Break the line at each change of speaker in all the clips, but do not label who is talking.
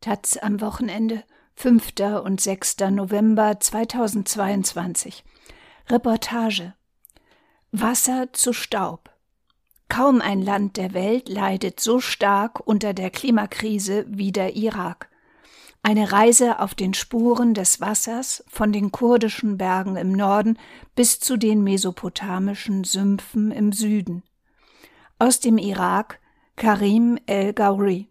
Taz am Wochenende, 5. und 6. November 2022. Reportage Wasser zu Staub. Kaum ein Land der Welt leidet so stark unter der Klimakrise wie der Irak. Eine Reise auf den Spuren des Wassers von den kurdischen Bergen im Norden bis zu den mesopotamischen Sümpfen im Süden. Aus dem Irak Karim el-Gauri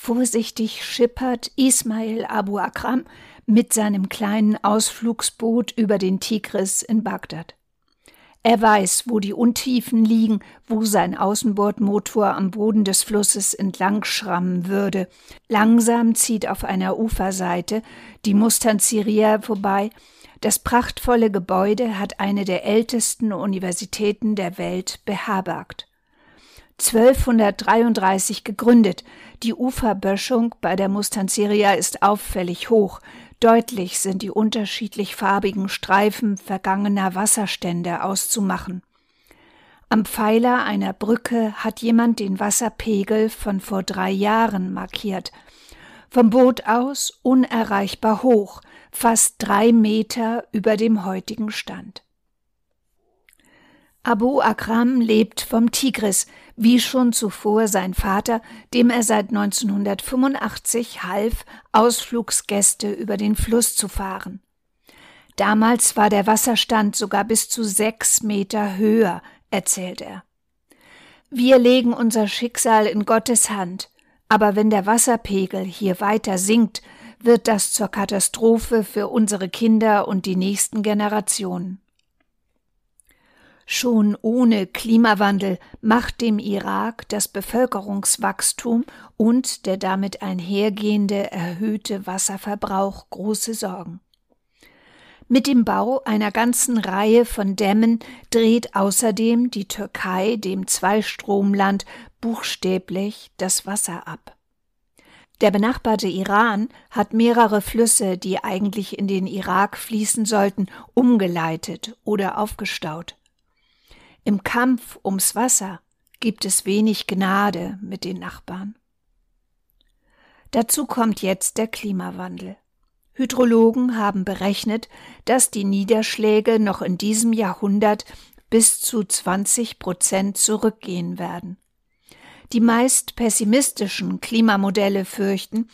Vorsichtig schippert Ismail Abu Akram mit seinem kleinen Ausflugsboot über den Tigris in Bagdad. Er weiß, wo die Untiefen liegen, wo sein Außenbordmotor am Boden des Flusses entlang schrammen würde. Langsam zieht auf einer Uferseite die Mustanziria vorbei. Das prachtvolle Gebäude hat eine der ältesten Universitäten der Welt beherbergt. 1233 gegründet. Die Uferböschung bei der Mustanceria ist auffällig hoch. Deutlich sind die unterschiedlich farbigen Streifen vergangener Wasserstände auszumachen. Am Pfeiler einer Brücke hat jemand den Wasserpegel von vor drei Jahren markiert. Vom Boot aus unerreichbar hoch, fast drei Meter über dem heutigen Stand. Abu Akram lebt vom Tigris, wie schon zuvor sein Vater, dem er seit 1985 half, Ausflugsgäste über den Fluss zu fahren. Damals war der Wasserstand sogar bis zu sechs Meter höher, erzählt er. Wir legen unser Schicksal in Gottes Hand, aber wenn der Wasserpegel hier weiter sinkt, wird das zur Katastrophe für unsere Kinder und die nächsten Generationen. Schon ohne Klimawandel macht dem Irak das Bevölkerungswachstum und der damit einhergehende erhöhte Wasserverbrauch große Sorgen. Mit dem Bau einer ganzen Reihe von Dämmen dreht außerdem die Türkei dem Zweistromland buchstäblich das Wasser ab. Der benachbarte Iran hat mehrere Flüsse, die eigentlich in den Irak fließen sollten, umgeleitet oder aufgestaut. Im Kampf ums Wasser gibt es wenig Gnade mit den Nachbarn. Dazu kommt jetzt der Klimawandel. Hydrologen haben berechnet, dass die Niederschläge noch in diesem Jahrhundert bis zu 20 Prozent zurückgehen werden. Die meist pessimistischen Klimamodelle fürchten,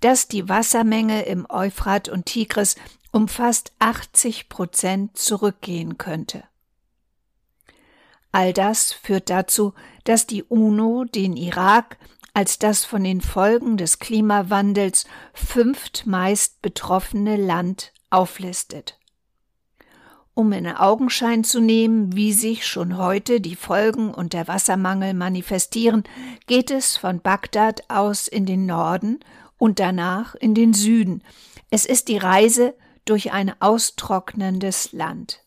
dass die Wassermenge im Euphrat und Tigris um fast 80 Prozent zurückgehen könnte. All das führt dazu, dass die UNO den Irak als das von den Folgen des Klimawandels fünftmeist betroffene Land auflistet. Um in Augenschein zu nehmen, wie sich schon heute die Folgen und der Wassermangel manifestieren, geht es von Bagdad aus in den Norden und danach in den Süden. Es ist die Reise durch ein austrocknendes Land.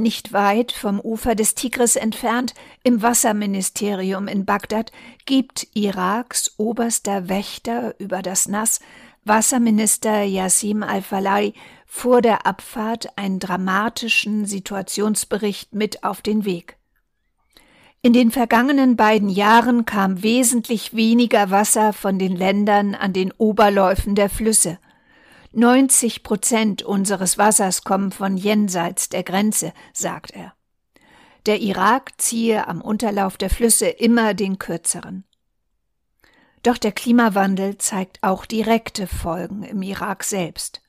Nicht weit vom Ufer des Tigris entfernt, im Wasserministerium in Bagdad, gibt Iraks oberster Wächter über das Nass, Wasserminister Yassim al-Falai, vor der Abfahrt einen dramatischen Situationsbericht mit auf den Weg. In den vergangenen beiden Jahren kam wesentlich weniger Wasser von den Ländern an den Oberläufen der Flüsse – 90 Prozent unseres Wassers kommen von jenseits der Grenze, sagt er. Der Irak ziehe am Unterlauf der Flüsse immer den kürzeren. Doch der Klimawandel zeigt auch direkte Folgen im Irak selbst.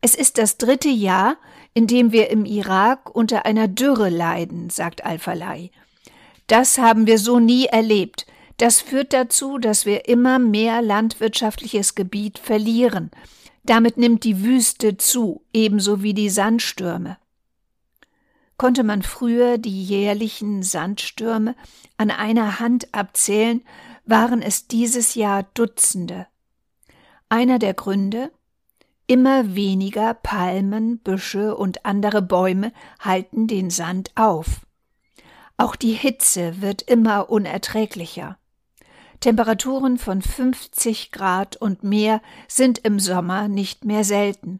Es ist das dritte Jahr, in dem wir im Irak unter einer Dürre leiden, sagt Al-Falai. Das haben wir so nie erlebt. Das führt dazu, dass wir immer mehr landwirtschaftliches Gebiet verlieren. Damit nimmt die Wüste zu, ebenso wie die Sandstürme. Konnte man früher die jährlichen Sandstürme an einer Hand abzählen, waren es dieses Jahr Dutzende. Einer der Gründe Immer weniger Palmen, Büsche und andere Bäume halten den Sand auf. Auch die Hitze wird immer unerträglicher. Temperaturen von 50 Grad und mehr sind im Sommer nicht mehr selten.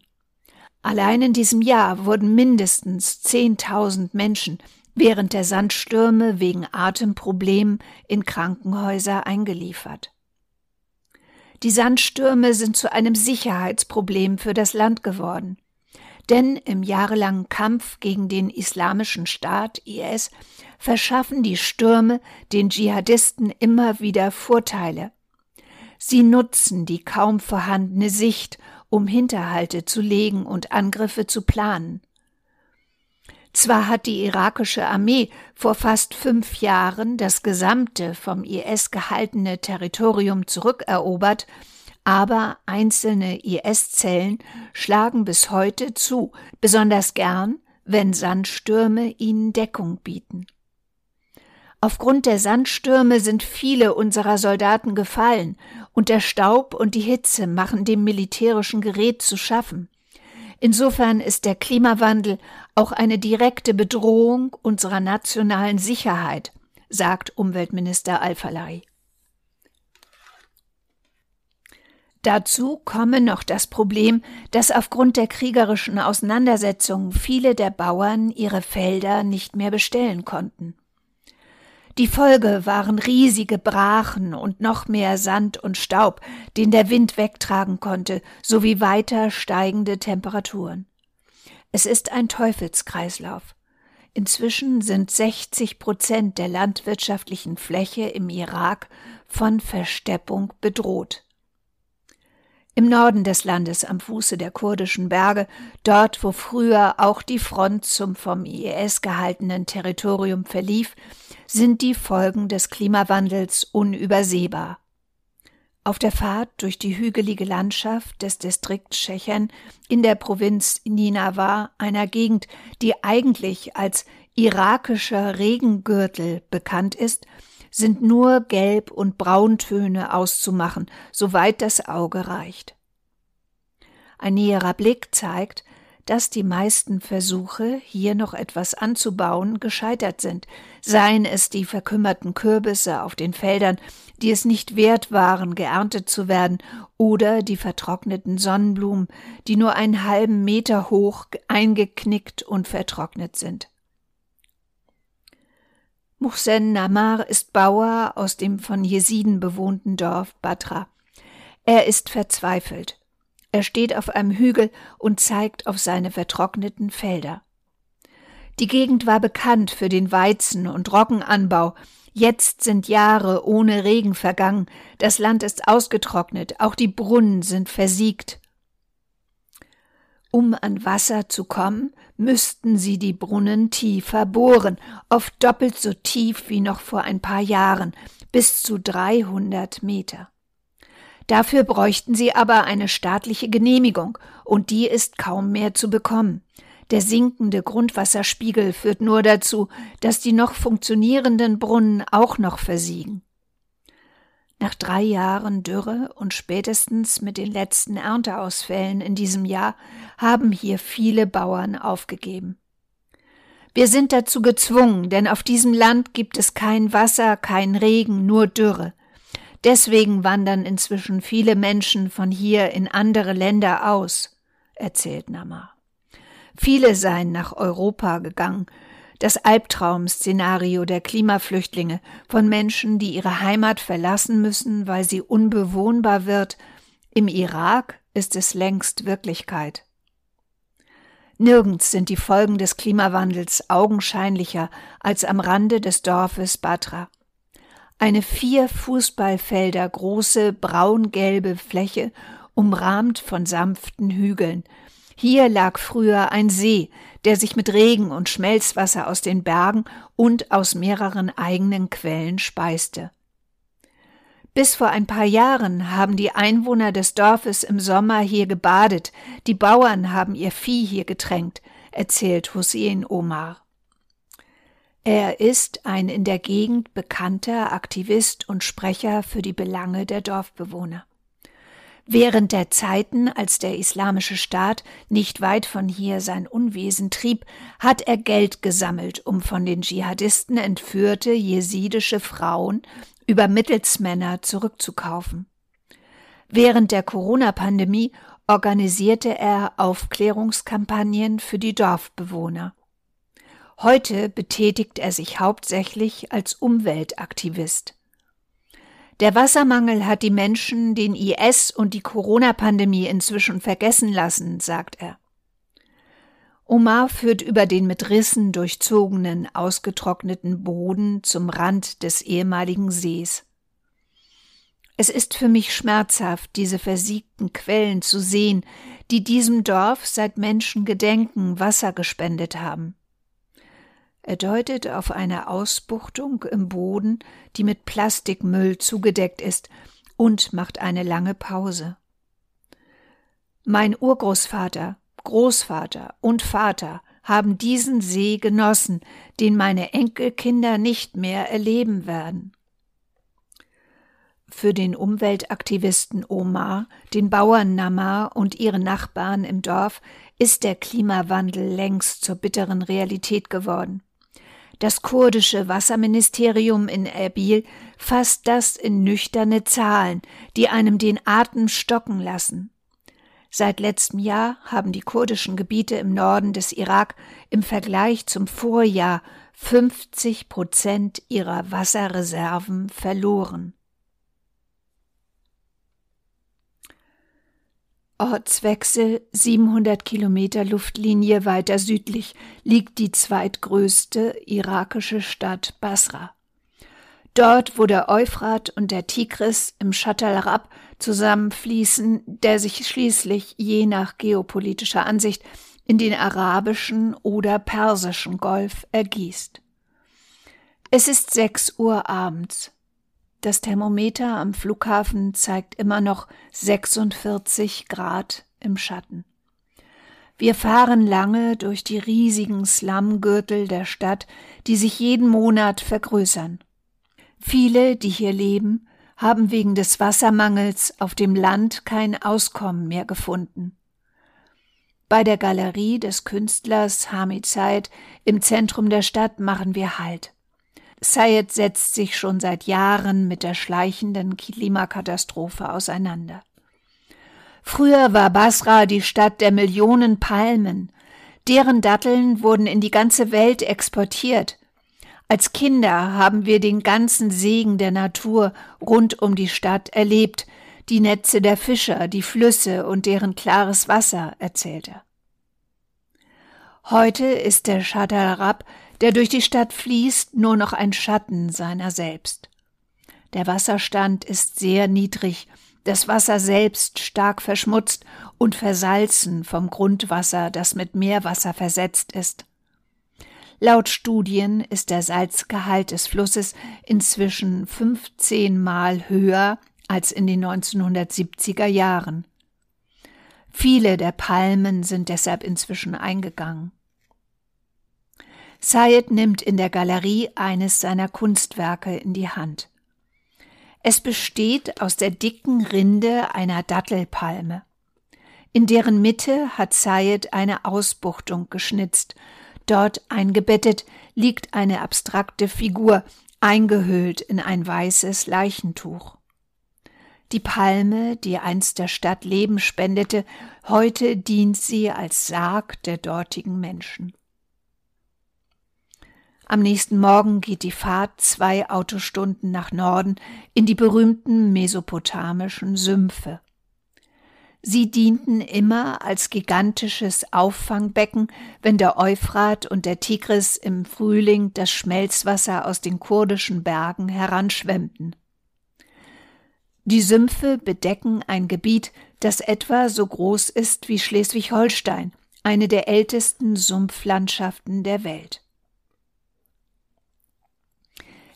Allein in diesem Jahr wurden mindestens 10.000 Menschen während der Sandstürme wegen Atemproblemen in Krankenhäuser eingeliefert. Die Sandstürme sind zu einem Sicherheitsproblem für das Land geworden. Denn im jahrelangen Kampf gegen den islamischen Staat IS verschaffen die Stürme den Dschihadisten immer wieder Vorteile. Sie nutzen die kaum vorhandene Sicht, um Hinterhalte zu legen und Angriffe zu planen. Zwar hat die irakische Armee vor fast fünf Jahren das gesamte vom IS gehaltene Territorium zurückerobert, aber einzelne IS-Zellen schlagen bis heute zu, besonders gern, wenn Sandstürme ihnen Deckung bieten. Aufgrund der Sandstürme sind viele unserer Soldaten gefallen, und der Staub und die Hitze machen dem militärischen Gerät zu schaffen. Insofern ist der Klimawandel auch eine direkte Bedrohung unserer nationalen Sicherheit, sagt Umweltminister Al-Falai. Dazu komme noch das Problem, dass aufgrund der kriegerischen Auseinandersetzungen viele der Bauern ihre Felder nicht mehr bestellen konnten. Die Folge waren riesige Brachen und noch mehr Sand und Staub, den der Wind wegtragen konnte, sowie weiter steigende Temperaturen. Es ist ein Teufelskreislauf. Inzwischen sind 60 Prozent der landwirtschaftlichen Fläche im Irak von Versteppung bedroht. Im Norden des Landes am Fuße der kurdischen Berge, dort wo früher auch die Front zum vom IS gehaltenen Territorium verlief, sind die Folgen des Klimawandels unübersehbar. Auf der Fahrt durch die hügelige Landschaft des Distrikts Tschechen in der Provinz Ninava, einer Gegend, die eigentlich als irakischer Regengürtel bekannt ist, sind nur Gelb- und Brauntöne auszumachen, soweit das Auge reicht. Ein näherer Blick zeigt, dass die meisten Versuche, hier noch etwas anzubauen, gescheitert sind, seien es die verkümmerten Kürbisse auf den Feldern, die es nicht wert waren, geerntet zu werden, oder die vertrockneten Sonnenblumen, die nur einen halben Meter hoch eingeknickt und vertrocknet sind. Muhsen Namar ist Bauer aus dem von Jesiden bewohnten Dorf Batra. Er ist verzweifelt. Er steht auf einem Hügel und zeigt auf seine vertrockneten Felder. Die Gegend war bekannt für den Weizen- und Roggenanbau. Jetzt sind Jahre ohne Regen vergangen. Das Land ist ausgetrocknet. Auch die Brunnen sind versiegt. Um an Wasser zu kommen, müssten sie die Brunnen tiefer bohren, oft doppelt so tief wie noch vor ein paar Jahren, bis zu 300 Meter. Dafür bräuchten sie aber eine staatliche Genehmigung, und die ist kaum mehr zu bekommen. Der sinkende Grundwasserspiegel führt nur dazu, dass die noch funktionierenden Brunnen auch noch versiegen. Nach drei Jahren Dürre und spätestens mit den letzten Ernteausfällen in diesem Jahr haben hier viele Bauern aufgegeben. Wir sind dazu gezwungen, denn auf diesem Land gibt es kein Wasser, kein Regen, nur Dürre. Deswegen wandern inzwischen viele Menschen von hier in andere Länder aus, erzählt Namar. Viele seien nach Europa gegangen, das Albtraum-Szenario der Klimaflüchtlinge von Menschen, die ihre Heimat verlassen müssen, weil sie unbewohnbar wird. Im Irak ist es längst Wirklichkeit. Nirgends sind die Folgen des Klimawandels augenscheinlicher als am Rande des Dorfes Batra. Eine vier Fußballfelder große braungelbe Fläche, umrahmt von sanften Hügeln. Hier lag früher ein See, der sich mit Regen und Schmelzwasser aus den Bergen und aus mehreren eigenen Quellen speiste. Bis vor ein paar Jahren haben die Einwohner des Dorfes im Sommer hier gebadet, die Bauern haben ihr Vieh hier getränkt, erzählt Hussein Omar. Er ist ein in der Gegend bekannter Aktivist und Sprecher für die Belange der Dorfbewohner. Während der Zeiten, als der Islamische Staat nicht weit von hier sein Unwesen trieb, hat er Geld gesammelt, um von den Dschihadisten entführte jesidische Frauen über Mittelsmänner zurückzukaufen. Während der Corona-Pandemie organisierte er Aufklärungskampagnen für die Dorfbewohner. Heute betätigt er sich hauptsächlich als Umweltaktivist. Der Wassermangel hat die Menschen den IS und die Corona-Pandemie inzwischen vergessen lassen, sagt er. Omar führt über den mit Rissen durchzogenen, ausgetrockneten Boden zum Rand des ehemaligen Sees. Es ist für mich schmerzhaft, diese versiegten Quellen zu sehen, die diesem Dorf seit Menschengedenken Wasser gespendet haben. Er deutet auf eine Ausbuchtung im Boden, die mit Plastikmüll zugedeckt ist, und macht eine lange Pause. Mein Urgroßvater, Großvater und Vater haben diesen See genossen, den meine Enkelkinder nicht mehr erleben werden. Für den Umweltaktivisten Omar, den Bauern Namar und ihre Nachbarn im Dorf ist der Klimawandel längst zur bitteren Realität geworden. Das kurdische Wasserministerium in Erbil fasst das in nüchterne Zahlen, die einem den Atem stocken lassen. Seit letztem Jahr haben die kurdischen Gebiete im Norden des Irak im Vergleich zum Vorjahr 50 Prozent ihrer Wasserreserven verloren. Ortswechsel 700 Kilometer Luftlinie weiter südlich liegt die zweitgrößte irakische Stadt Basra. Dort, wo der Euphrat und der Tigris im Shatalrab zusammenfließen, der sich schließlich je nach geopolitischer Ansicht in den arabischen oder persischen Golf ergießt. Es ist sechs Uhr abends. Das Thermometer am Flughafen zeigt immer noch 46 Grad im Schatten. Wir fahren lange durch die riesigen Slumgürtel der Stadt, die sich jeden Monat vergrößern. Viele, die hier leben, haben wegen des Wassermangels auf dem Land kein Auskommen mehr gefunden. Bei der Galerie des Künstlers Hamid Said im Zentrum der Stadt machen wir Halt. Sayed setzt sich schon seit Jahren mit der schleichenden Klimakatastrophe auseinander. Früher war Basra die Stadt der Millionen Palmen. Deren Datteln wurden in die ganze Welt exportiert. Als Kinder haben wir den ganzen Segen der Natur rund um die Stadt erlebt, die Netze der Fischer, die Flüsse und deren klares Wasser, erzählt er. Heute ist der Shadarab der durch die Stadt fließt, nur noch ein Schatten seiner selbst. Der Wasserstand ist sehr niedrig, das Wasser selbst stark verschmutzt und versalzen vom Grundwasser, das mit Meerwasser versetzt ist. Laut Studien ist der Salzgehalt des Flusses inzwischen 15 Mal höher als in den 1970er Jahren. Viele der Palmen sind deshalb inzwischen eingegangen. Syed nimmt in der Galerie eines seiner Kunstwerke in die Hand. Es besteht aus der dicken Rinde einer Dattelpalme. In deren Mitte hat Syed eine Ausbuchtung geschnitzt. Dort eingebettet liegt eine abstrakte Figur, eingehüllt in ein weißes Leichentuch. Die Palme, die einst der Stadt Leben spendete, heute dient sie als Sarg der dortigen Menschen. Am nächsten Morgen geht die Fahrt zwei Autostunden nach Norden in die berühmten mesopotamischen Sümpfe. Sie dienten immer als gigantisches Auffangbecken, wenn der Euphrat und der Tigris im Frühling das Schmelzwasser aus den kurdischen Bergen heranschwemmten. Die Sümpfe bedecken ein Gebiet, das etwa so groß ist wie Schleswig-Holstein, eine der ältesten Sumpflandschaften der Welt.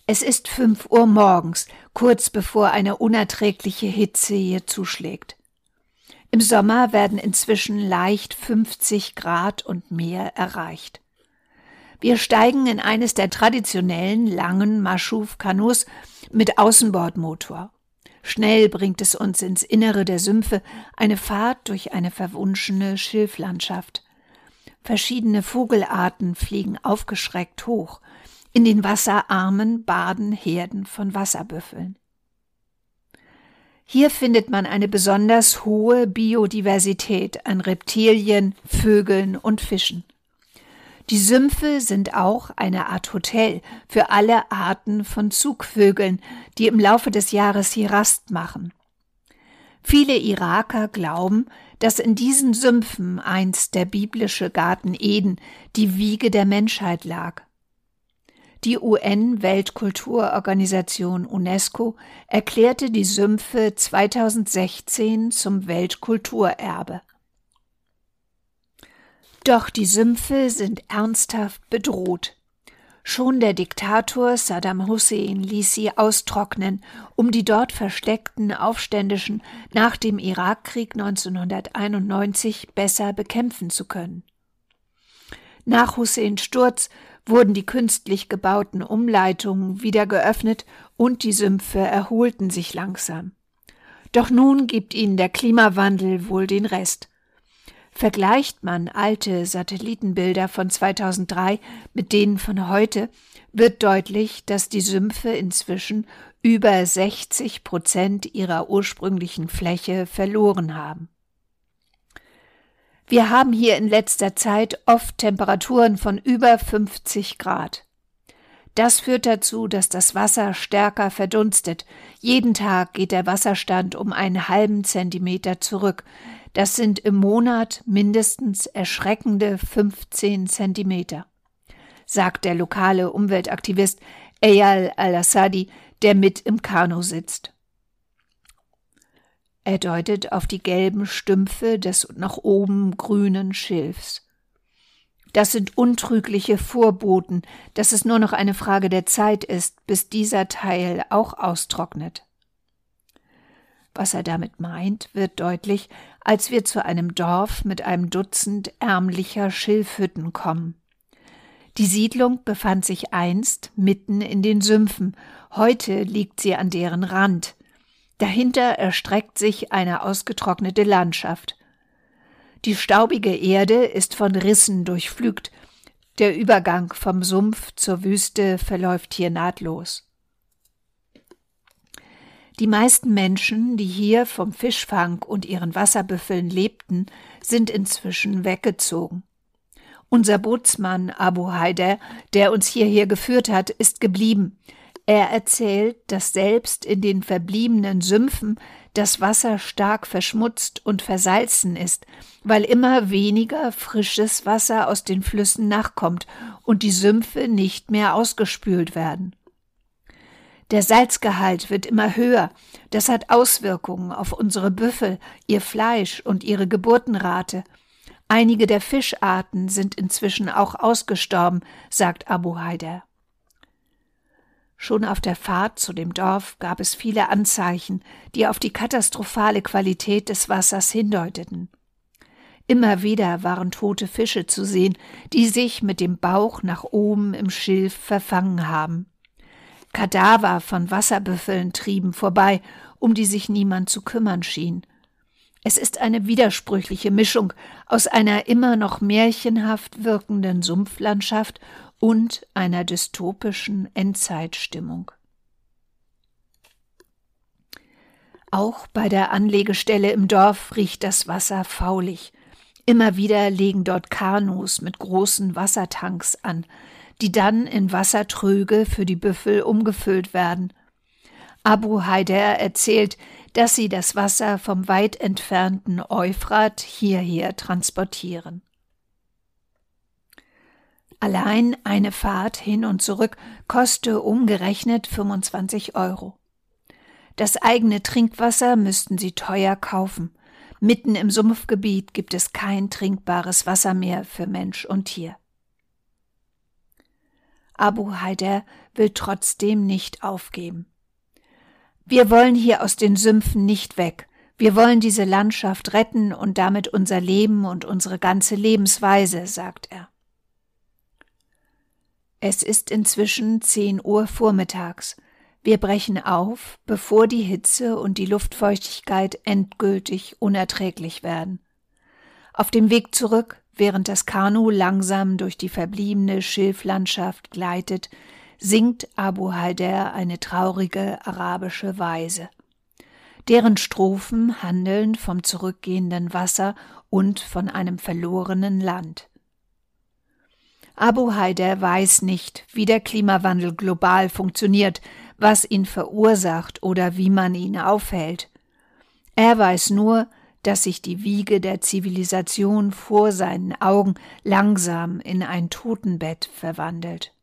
Es ist fünf Uhr morgens, kurz bevor eine unerträgliche Hitze hier zuschlägt. Im Sommer werden inzwischen leicht 50 Grad und mehr erreicht. Wir steigen in eines der traditionellen langen Maschuf-Kanus mit Außenbordmotor. Schnell bringt es uns ins Innere der Sümpfe, eine Fahrt durch eine verwunschene Schilflandschaft. Verschiedene Vogelarten fliegen aufgeschreckt hoch. In den Wasserarmen baden Herden von Wasserbüffeln. Hier findet man eine besonders hohe Biodiversität an Reptilien, Vögeln und Fischen. Die Sümpfe sind auch eine Art Hotel für alle Arten von Zugvögeln, die im Laufe des Jahres hier Rast machen. Viele Iraker glauben, dass in diesen Sümpfen einst der biblische Garten Eden, die Wiege der Menschheit lag. Die UN-Weltkulturorganisation UNESCO erklärte die Sümpfe 2016 zum Weltkulturerbe. Doch die Sümpfe sind ernsthaft bedroht. Schon der Diktator Saddam Hussein ließ sie austrocknen, um die dort versteckten Aufständischen nach dem Irakkrieg 1991 besser bekämpfen zu können. Nach Husseins Sturz wurden die künstlich gebauten Umleitungen wieder geöffnet und die Sümpfe erholten sich langsam. Doch nun gibt ihnen der Klimawandel wohl den Rest. Vergleicht man alte Satellitenbilder von 2003 mit denen von heute, wird deutlich, dass die Sümpfe inzwischen über 60 Prozent ihrer ursprünglichen Fläche verloren haben. Wir haben hier in letzter Zeit oft Temperaturen von über 50 Grad. Das führt dazu, dass das Wasser stärker verdunstet. Jeden Tag geht der Wasserstand um einen halben Zentimeter zurück. Das sind im Monat mindestens erschreckende 15 Zentimeter, sagt der lokale Umweltaktivist Eyal al-Assadi, der mit im Kanu sitzt. Er deutet auf die gelben Stümpfe des nach oben grünen Schilfs. Das sind untrügliche Vorboten, dass es nur noch eine Frage der Zeit ist, bis dieser Teil auch austrocknet. Was er damit meint, wird deutlich, als wir zu einem Dorf mit einem Dutzend ärmlicher Schilfhütten kommen. Die Siedlung befand sich einst mitten in den Sümpfen, heute liegt sie an deren Rand. Dahinter erstreckt sich eine ausgetrocknete Landschaft. Die staubige Erde ist von Rissen durchflügt, der Übergang vom Sumpf zur Wüste verläuft hier nahtlos. Die meisten Menschen, die hier vom Fischfang und ihren Wasserbüffeln lebten, sind inzwischen weggezogen. Unser Bootsmann Abu Haider, der uns hierher geführt hat, ist geblieben. Er erzählt, dass selbst in den verbliebenen Sümpfen das Wasser stark verschmutzt und versalzen ist, weil immer weniger frisches Wasser aus den Flüssen nachkommt und die Sümpfe nicht mehr ausgespült werden. Der Salzgehalt wird immer höher. Das hat Auswirkungen auf unsere Büffel, ihr Fleisch und ihre Geburtenrate. Einige der Fischarten sind inzwischen auch ausgestorben, sagt Abu Haider. Schon auf der Fahrt zu dem Dorf gab es viele Anzeichen, die auf die katastrophale Qualität des Wassers hindeuteten. Immer wieder waren tote Fische zu sehen, die sich mit dem Bauch nach oben im Schilf verfangen haben. Kadaver von Wasserbüffeln trieben vorbei, um die sich niemand zu kümmern schien. Es ist eine widersprüchliche Mischung aus einer immer noch märchenhaft wirkenden Sumpflandschaft und einer dystopischen Endzeitstimmung. Auch bei der Anlegestelle im Dorf riecht das Wasser faulig. Immer wieder legen dort Kanus mit großen Wassertanks an, die dann in Wassertröge für die Büffel umgefüllt werden. Abu Haider erzählt, dass sie das Wasser vom weit entfernten Euphrat hierher transportieren. Allein eine Fahrt hin und zurück koste umgerechnet 25 Euro. Das eigene Trinkwasser müssten sie teuer kaufen. Mitten im Sumpfgebiet gibt es kein trinkbares Wasser mehr für Mensch und Tier. Abu Haider will trotzdem nicht aufgeben. Wir wollen hier aus den Sümpfen nicht weg. Wir wollen diese Landschaft retten und damit unser Leben und unsere ganze Lebensweise, sagt er. Es ist inzwischen zehn Uhr vormittags. Wir brechen auf, bevor die Hitze und die Luftfeuchtigkeit endgültig unerträglich werden. Auf dem Weg zurück Während das Kanu langsam durch die verbliebene Schilflandschaft gleitet, singt Abu Haider eine traurige arabische Weise. Deren Strophen handeln vom zurückgehenden Wasser und von einem verlorenen Land. Abu Haider weiß nicht, wie der Klimawandel global funktioniert, was ihn verursacht oder wie man ihn aufhält. Er weiß nur, dass sich die Wiege der Zivilisation vor seinen Augen langsam in ein Totenbett verwandelt.